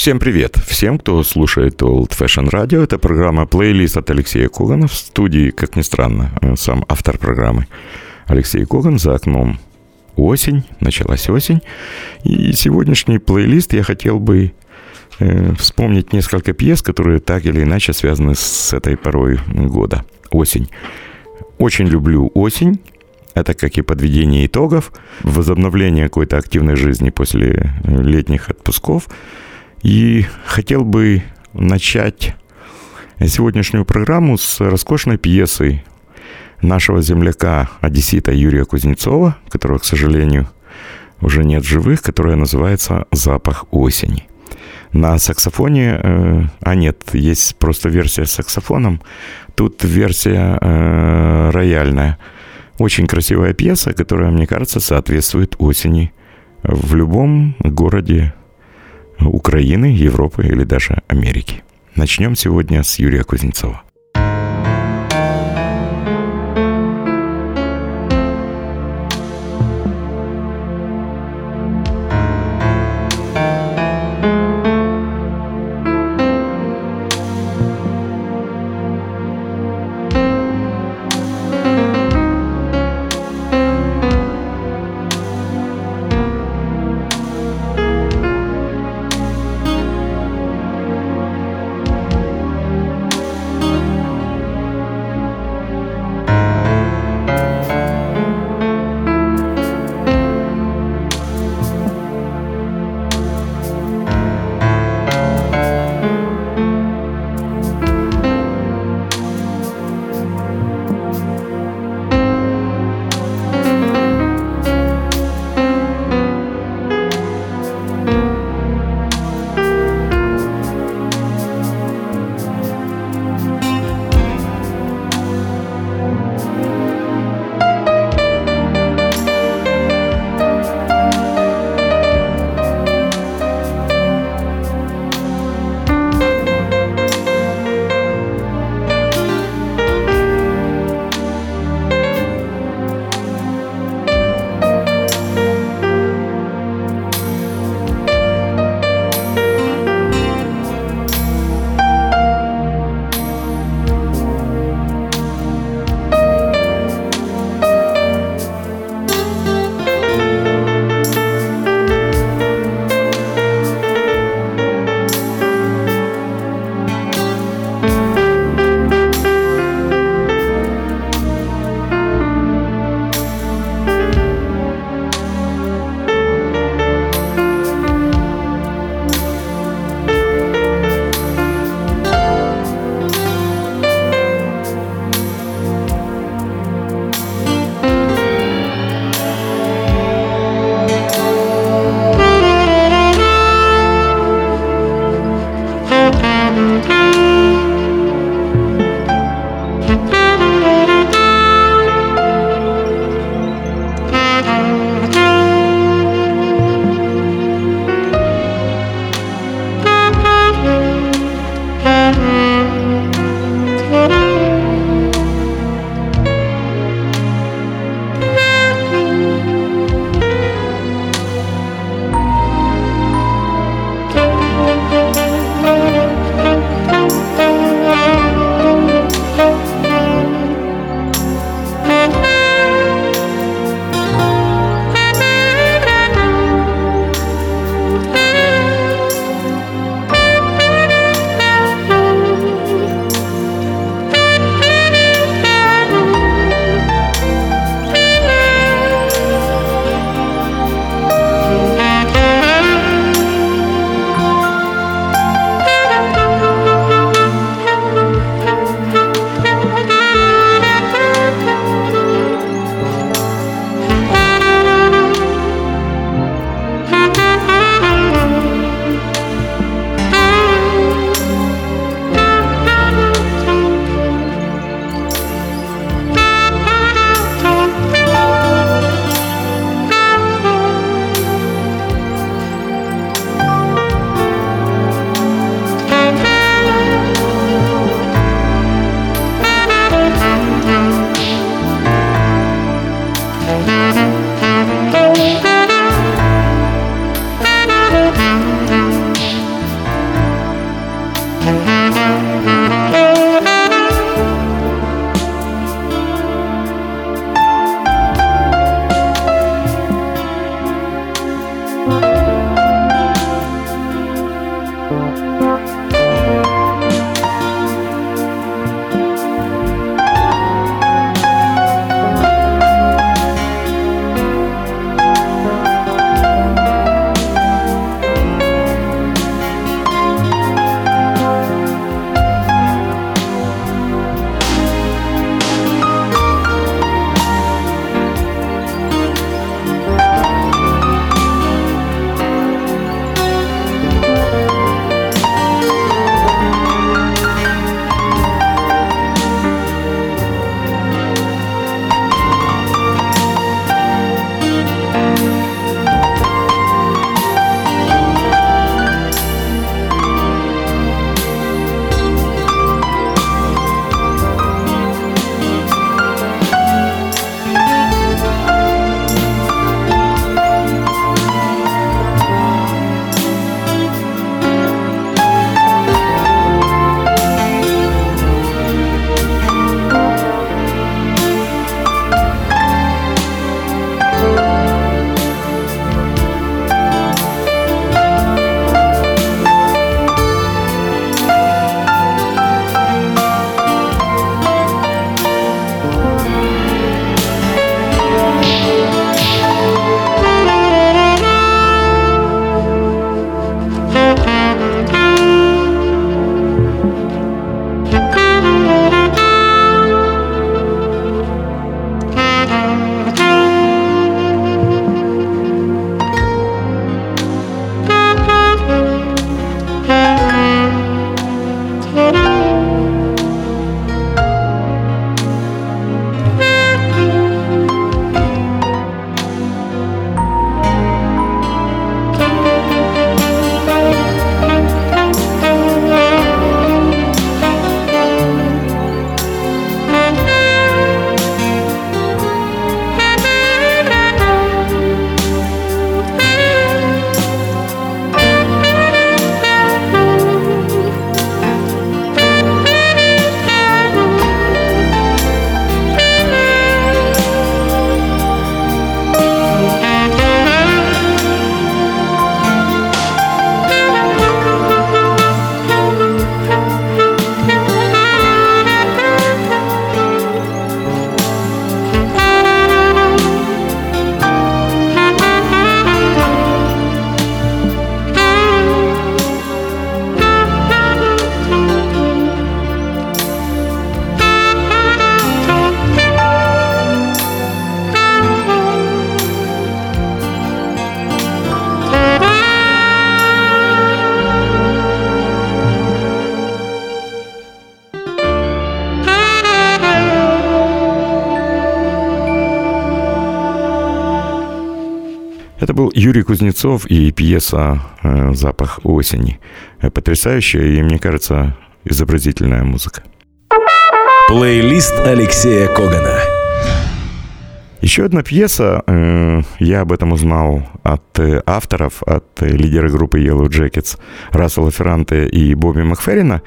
Всем привет! Всем, кто слушает Old Fashion Radio. Это программа «Плейлист» от Алексея Когана. В студии, как ни странно, сам автор программы Алексей Коган за окном осень, началась осень. И сегодняшний плейлист я хотел бы э, вспомнить несколько пьес, которые так или иначе связаны с этой порой года. Осень. Очень люблю осень. Это как и подведение итогов, возобновление какой-то активной жизни после летних отпусков. И хотел бы начать сегодняшнюю программу с роскошной пьесой нашего земляка, одессита Юрия Кузнецова, которого, к сожалению, уже нет живых, которая называется «Запах осени». На саксофоне, э, а нет, есть просто версия с саксофоном, тут версия э, рояльная. Очень красивая пьеса, которая, мне кажется, соответствует осени в любом городе Украины, Европы или даже Америки. Начнем сегодня с Юрия Кузнецова. Юрий Кузнецов и пьеса э, «Запах осени». Э, потрясающая и, мне кажется, изобразительная музыка. Плейлист Алексея Когана. Еще одна пьеса, э, я об этом узнал от авторов, от лидера группы Yellow Jackets Рассела Ферранте и Бобби Макферрина.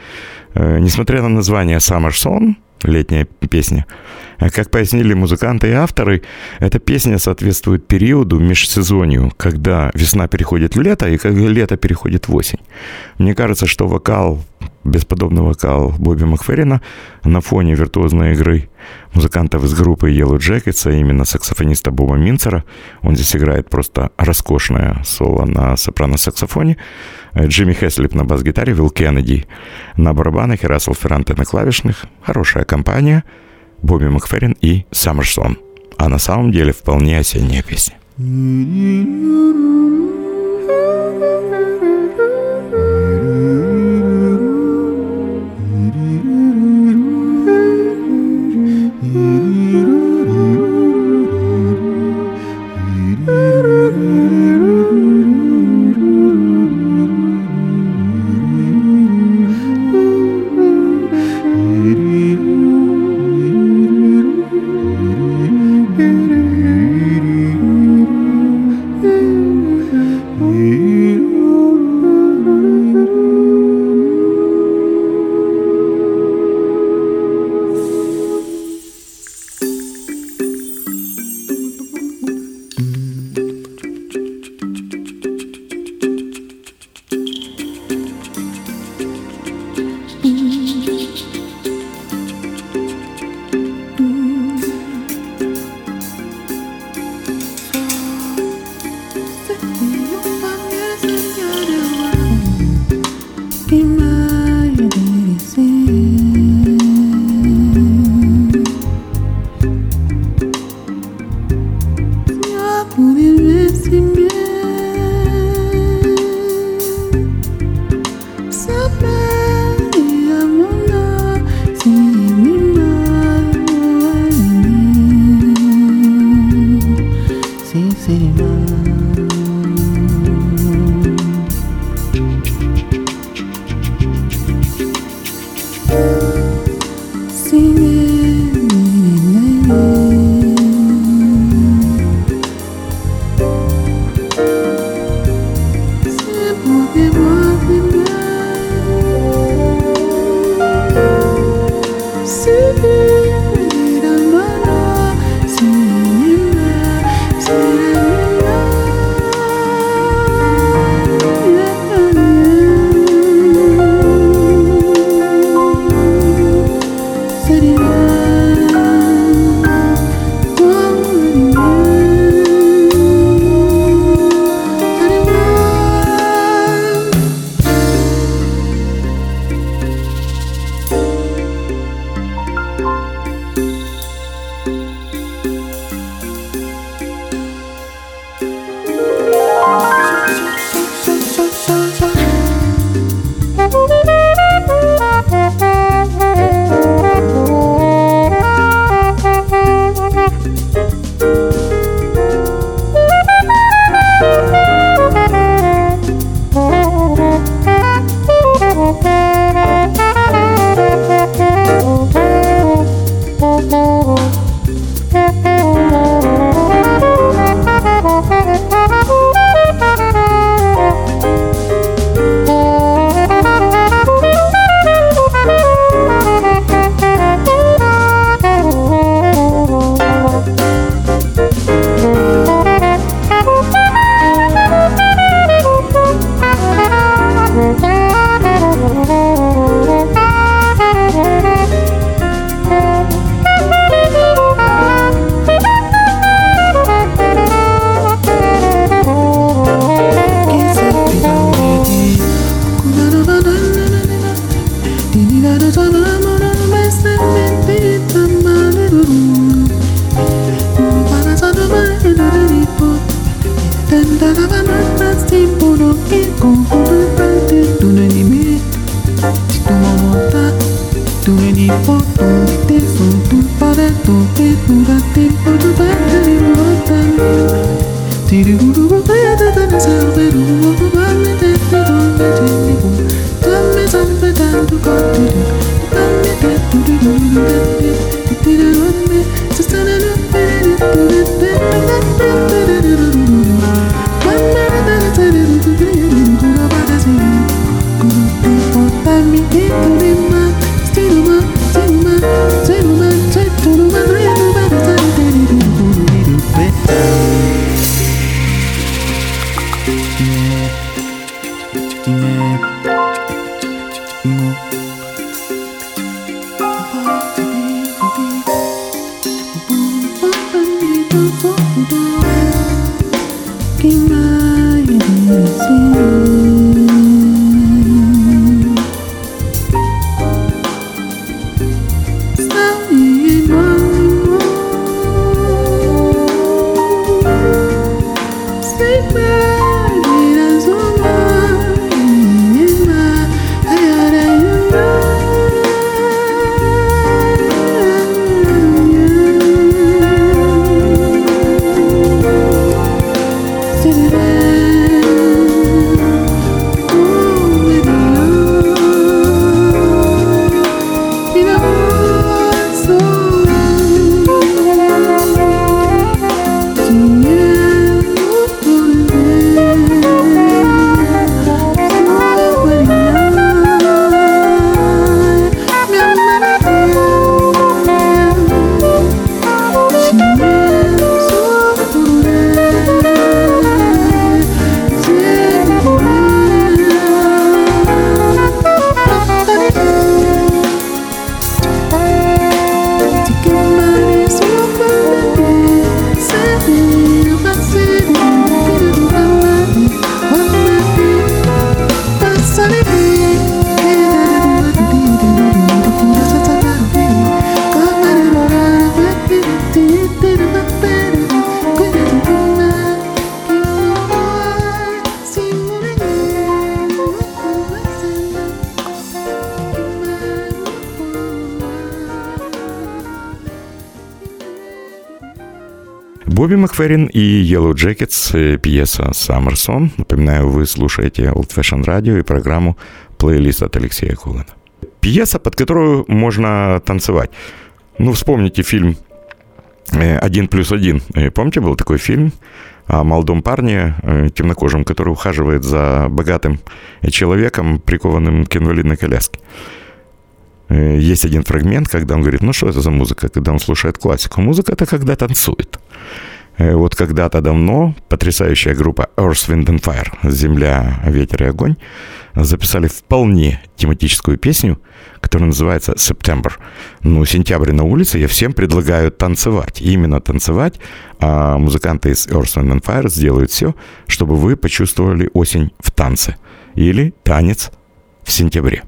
Несмотря на название «Summer Song», летняя песня. А как пояснили музыканты и авторы, эта песня соответствует периоду межсезонью, когда весна переходит в лето и когда лето переходит в осень. Мне кажется, что вокал, бесподобный вокал Бобби Макферрина на фоне виртуозной игры музыкантов из группы Yellow Jackets, а именно саксофониста Боба Минцера, он здесь играет просто роскошное соло на сопрано-саксофоне, Джимми Хеслип на бас-гитаре, Вилл Кеннеди на барабанах и Рассел Ферранте на клавишных. Хорошая компания. Бобби Макферрин и Саммерсон. А на самом деле вполне осенняя песня. Бобби Макферрин и Yellow Jackets, э, пьеса Summer Song. Напоминаю, вы слушаете Old Fashion Radio и программу плейлист от Алексея Кулана. Пьеса, под которую можно танцевать. Ну, вспомните фильм э, «Один плюс один». Э, помните, был такой фильм о молодом парне, темнокожем, который ухаживает за богатым человеком, прикованным к инвалидной коляске. Есть один фрагмент, когда он говорит, ну что это за музыка, когда он слушает классику. Музыка это когда танцует. Э, вот когда-то давно потрясающая группа Earth, Wind and Fire, Земля, Ветер и Огонь, записали вполне тематическую песню, которая называется September. Ну, сентябрь на улице, я всем предлагаю танцевать. Именно танцевать. А музыканты из Earth, Wind and Fire сделают все, чтобы вы почувствовали осень в танце. Или танец в сентябре.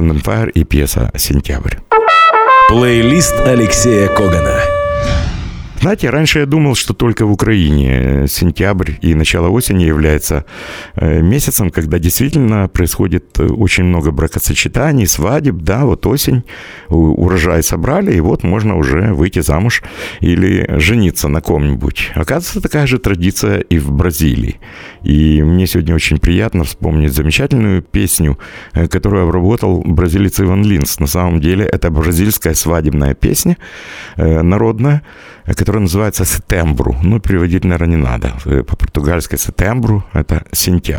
Fire и пьеса «Сентябрь». Плейлист Алексея Когана. Знаете, раньше я думал, что только в Украине сентябрь и начало осени является месяцем, когда действительно происходит э, очень много бракосочетаний, свадеб, да, вот осень, урожай собрали, и вот можно уже выйти замуж или жениться на ком-нибудь. Оказывается, такая же традиция и в Бразилии. И мне сегодня очень приятно вспомнить замечательную песню, э, которую обработал бразилец Иван Линс. На самом деле это бразильская свадебная песня, народная, которая называется «Сетембру». Ну, переводить, наверное, не надо. Э, по-португальски «Сетембру» — это «сентябрь».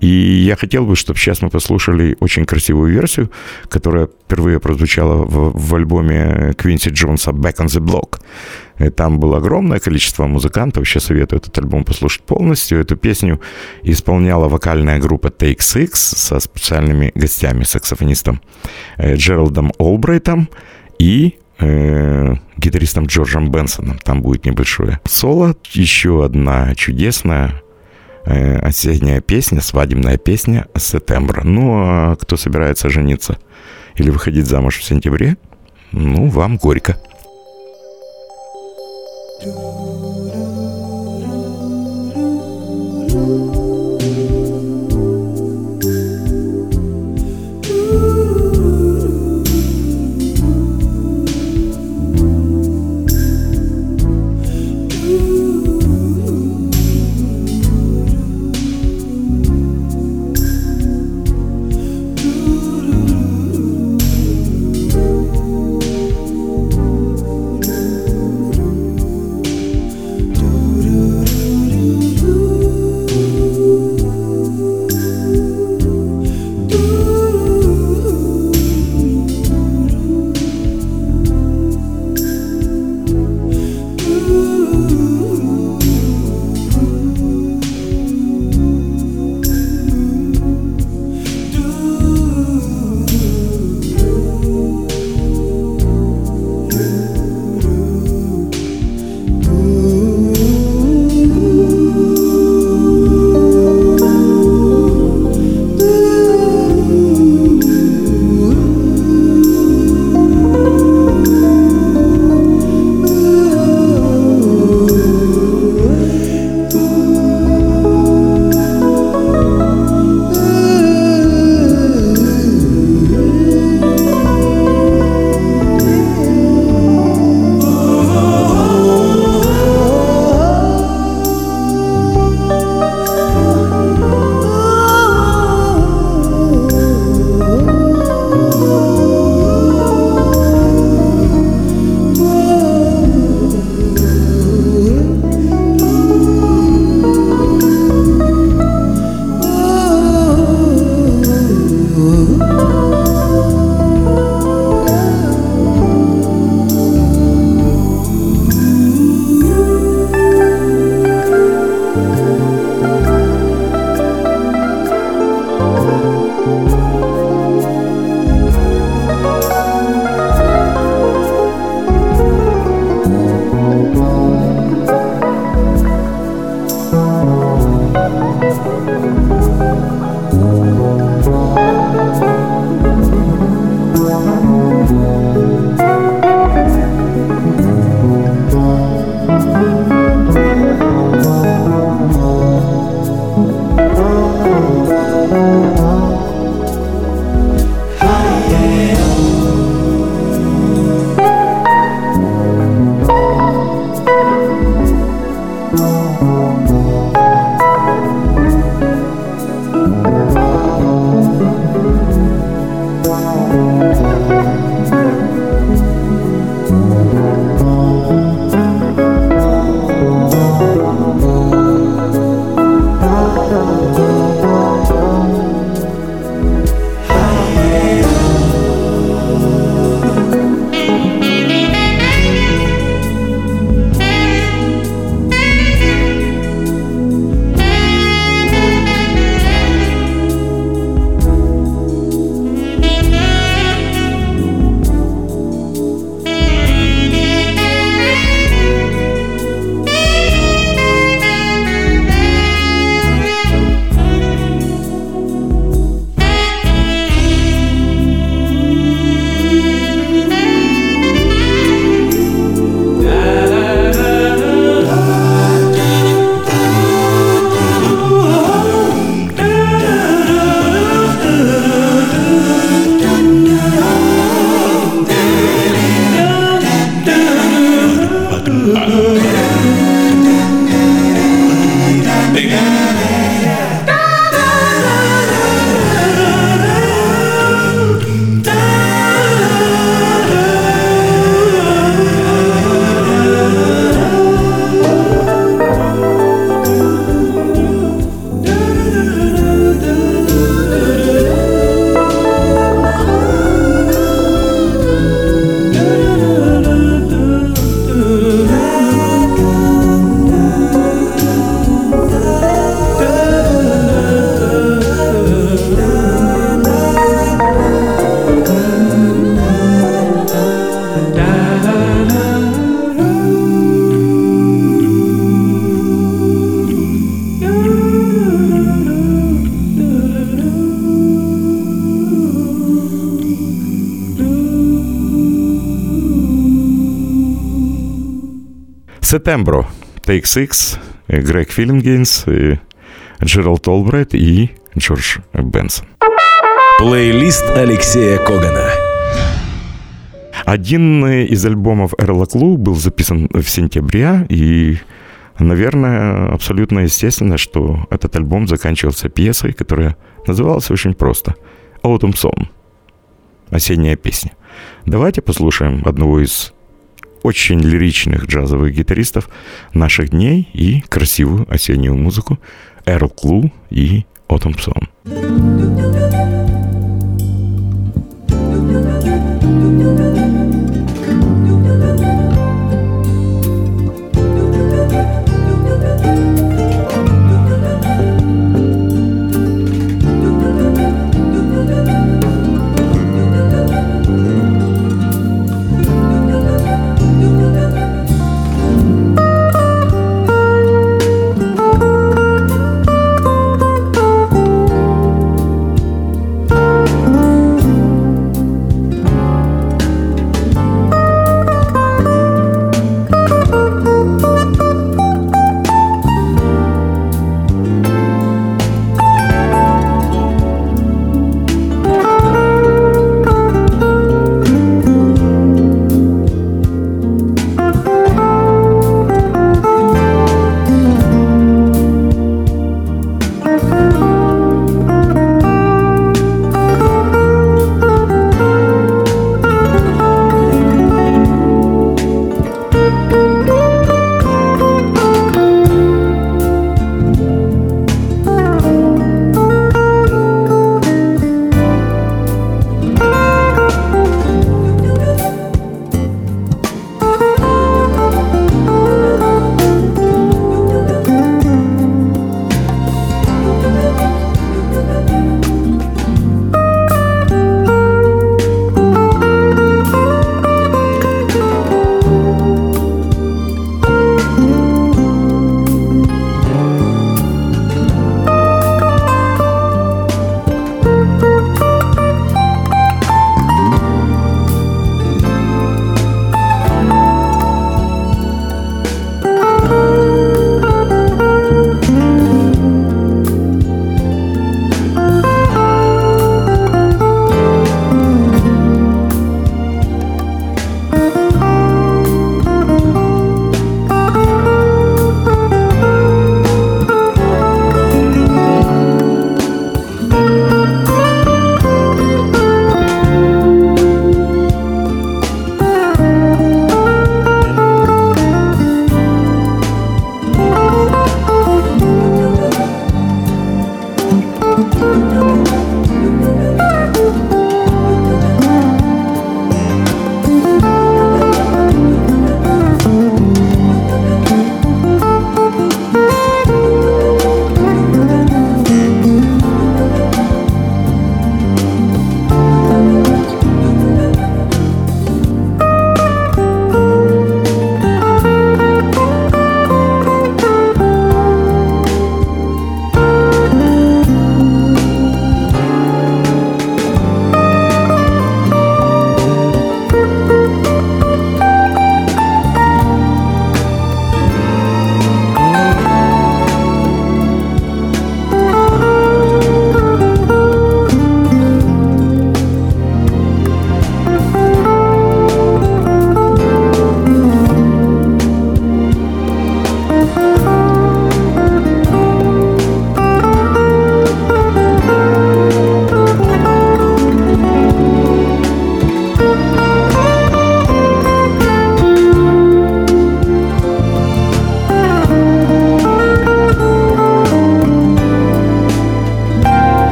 И я хотел бы, чтобы сейчас мы послушали очень красивую версию, которая впервые прозвучала в, в альбоме Квинси Джонса «Back on the Block». И там было огромное количество музыкантов. Вообще советую этот альбом послушать полностью. Эту песню исполняла вокальная группа Take Six со специальными гостями, саксофонистом э, Джералдом Олбрайтом и э, гитаристом Джорджем Бенсоном. Там будет небольшое соло. Еще одна чудесная осенняя песня, свадебная песня «Сетембра». Ну, а кто собирается жениться или выходить замуж в сентябре, ну, вам горько. Сетембро, Take Six, Грег Филлингейнс, Джеральд Олбрайт и Джордж Бенсон. Плейлист Алексея Когана. Один из альбомов Эрла Клу был записан в сентябре, и, наверное, абсолютно естественно, что этот альбом заканчивался пьесой, которая называлась очень просто «Autumn Song» — «Осенняя песня». Давайте послушаем одного из очень лиричных джазовых гитаристов наших дней и красивую осеннюю музыку Эрл Клу и Autumn Song.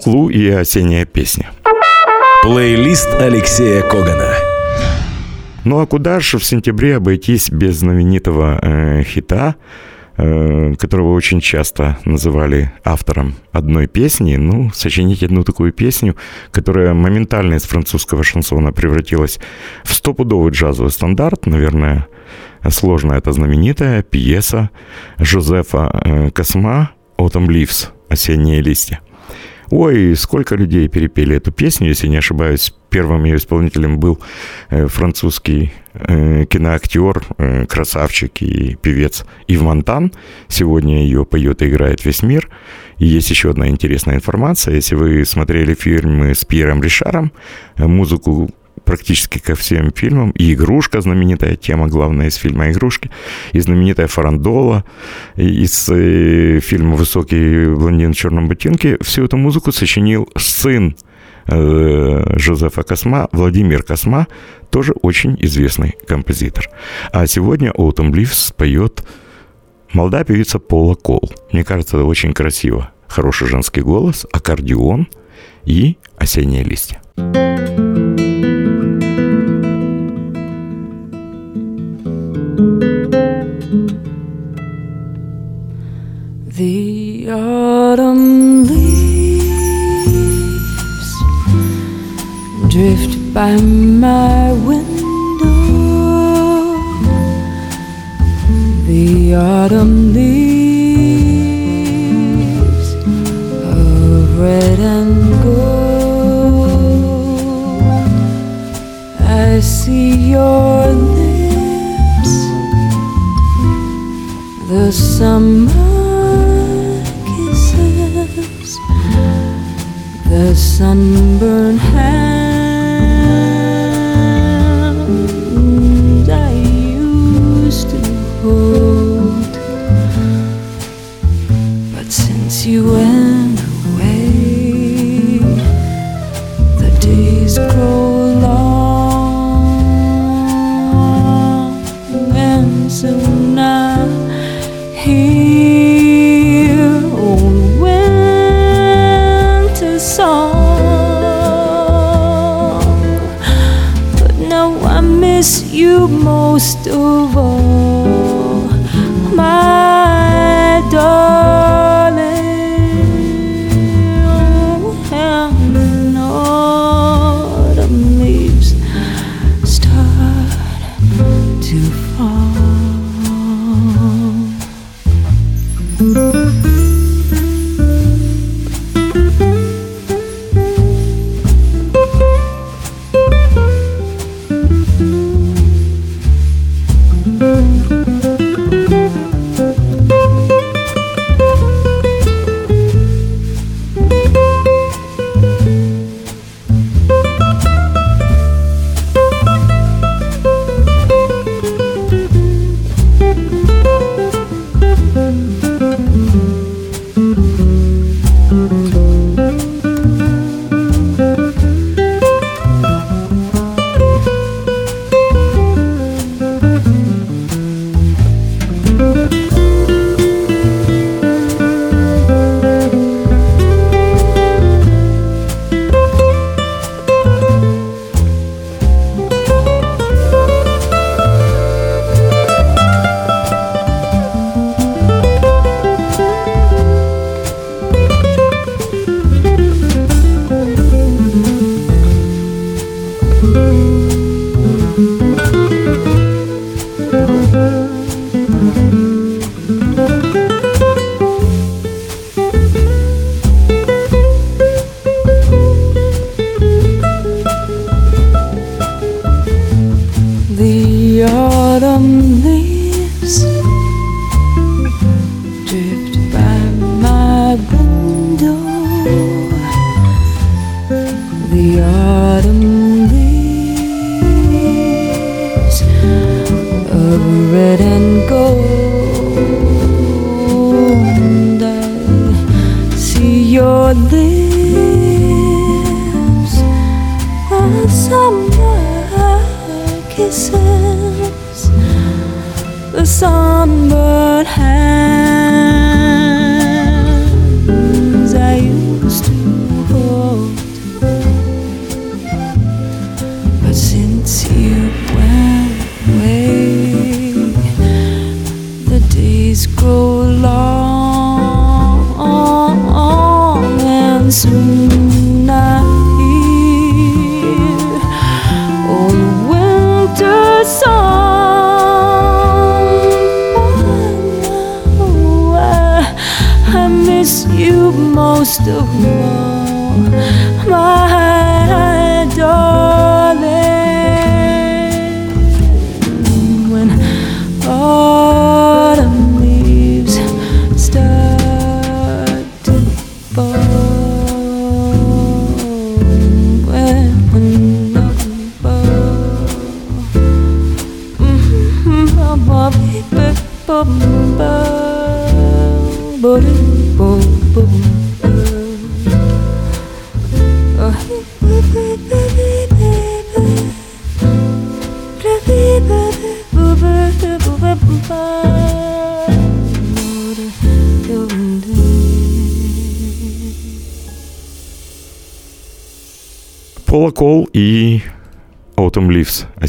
Эрл Клу и «Осенняя песня». Плейлист Алексея Когана. Ну а куда же в сентябре обойтись без знаменитого э, хита, э, которого очень часто называли автором одной песни, ну, сочинить одну такую песню, которая моментально из французского шансона превратилась в стопудовый джазовый стандарт, наверное, сложно это знаменитая пьеса Жозефа э, Косма «Autumn Leaves» «Осенние листья». Ой, сколько людей перепели эту песню, если не ошибаюсь. Первым ее исполнителем был э, французский э, киноактер, э, красавчик и певец Ив Монтан. Сегодня ее поет и играет весь мир. И есть еще одна интересная информация. Если вы смотрели фильмы с Пьером Ришаром, музыку практически ко всем фильмам. И «Игрушка» знаменитая тема, главная из фильма «Игрушки», и знаменитая «Фарандола», из э, фильма «Высокий блондин в черном ботинке». Всю эту музыку сочинил сын э, Жозефа Косма, Владимир Косма, тоже очень известный композитор. А сегодня Autumn Leaves поет молодая певица Пола Кол. Мне кажется, это очень красиво. Хороший женский голос, аккордеон и осенние листья. The autumn leaves drift by my window. The autumn leaves of red and gold. I see your lips, the summer the sunburned hand I used to hold. But since you went away, the days grow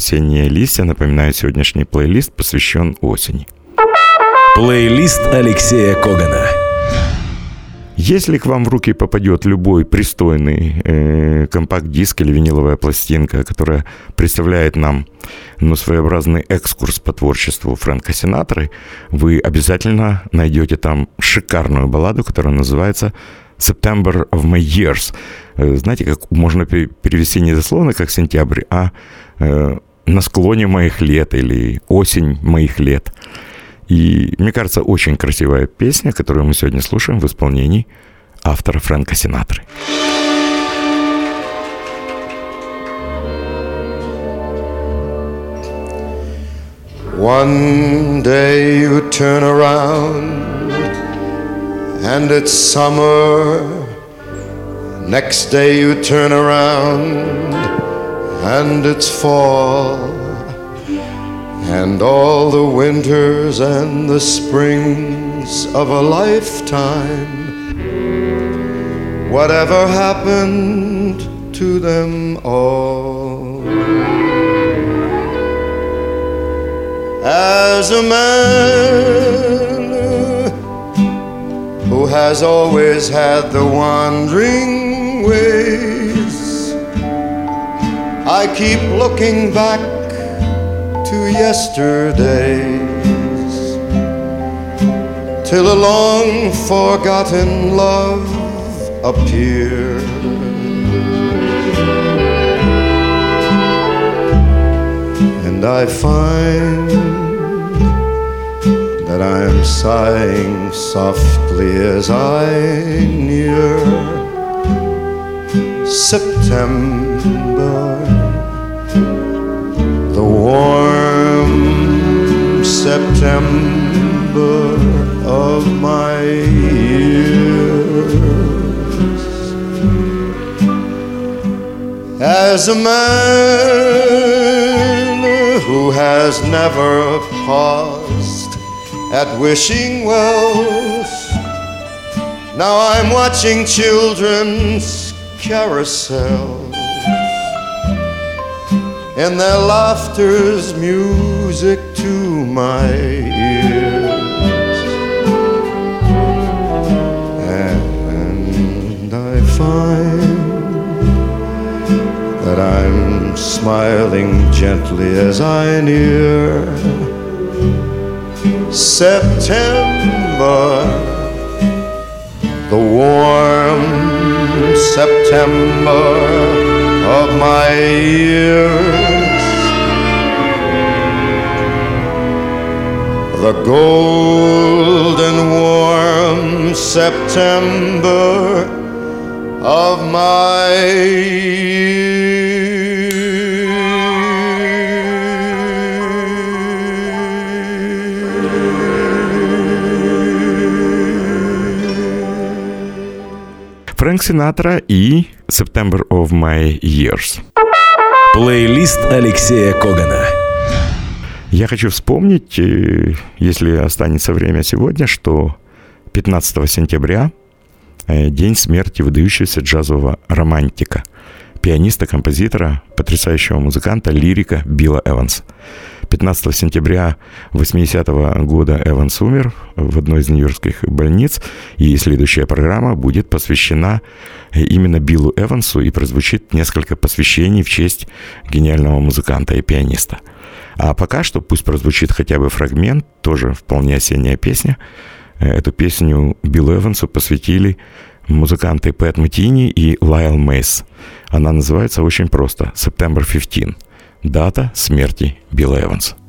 «Осенние листья» напоминают сегодняшний плейлист, посвящен осени. Плейлист Алексея Когана. Если к вам в руки попадет любой пристойный э, компакт-диск или виниловая пластинка, которая представляет нам ну, своеобразный экскурс по творчеству Фрэнка Синатры, вы обязательно найдете там шикарную балладу, которая называется September of My Years. Э, Знаете, как можно пе- перевести не дословно, как сентябрь, а э, на склоне моих лет или осень моих лет. И, мне кажется, очень красивая песня, которую мы сегодня слушаем в исполнении автора Фрэнка Синатры. One day you turn around and it's summer. Next day you turn around and it's fall. And all the winters and the springs of a lifetime. Whatever happened to them all? as a man who has always had the wandering ways. I keep looking back to yesterdays till a long forgotten love appears. And I find that I am sighing softly as I near September, warm September of my years. As a man who has never paused at wishing wells, now I'm watching children's carousels, and their laughter's music to my ears. And I find that I'm smiling gently as I near September, the warm September of my years. The golden warm September of my Фрэнк Синатра и September of My Years. Плейлист Алексея Когана. Я хочу вспомнить, э, если останется время сегодня, что 15 сентября э, день смерти выдающегося джазового романтика, пианиста, композитора, потрясающего музыканта, лирика Билла Эванса. 15 сентября 80 года Эванс умер в одной из нью-йоркских больниц, и следующая программа будет посвящена именно Биллу Эвансу и прозвучит несколько посвящений в честь гениального музыканта и пианиста. А пока что пусть прозвучит хотя бы фрагмент, тоже вполне осенняя песня. Эту песню Биллу Эвансу посвятили музыканты Пэт Метини и Лайл Мейс. Она называется очень просто «September 15». Дата смерти Билла Эванса.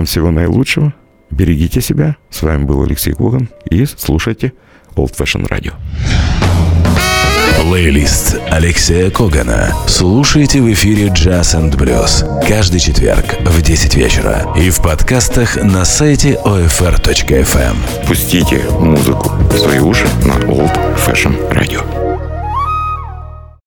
Вам всего наилучшего. Берегите себя. С вами был Алексей Коган. И слушайте Old Fashion Radio. Плейлист Алексея Когана. Слушайте в эфире Jazz and Blues каждый четверг в 10 вечера и в подкастах на сайте OFR.FM. Пустите музыку в свои уши на Old Fashion Radio.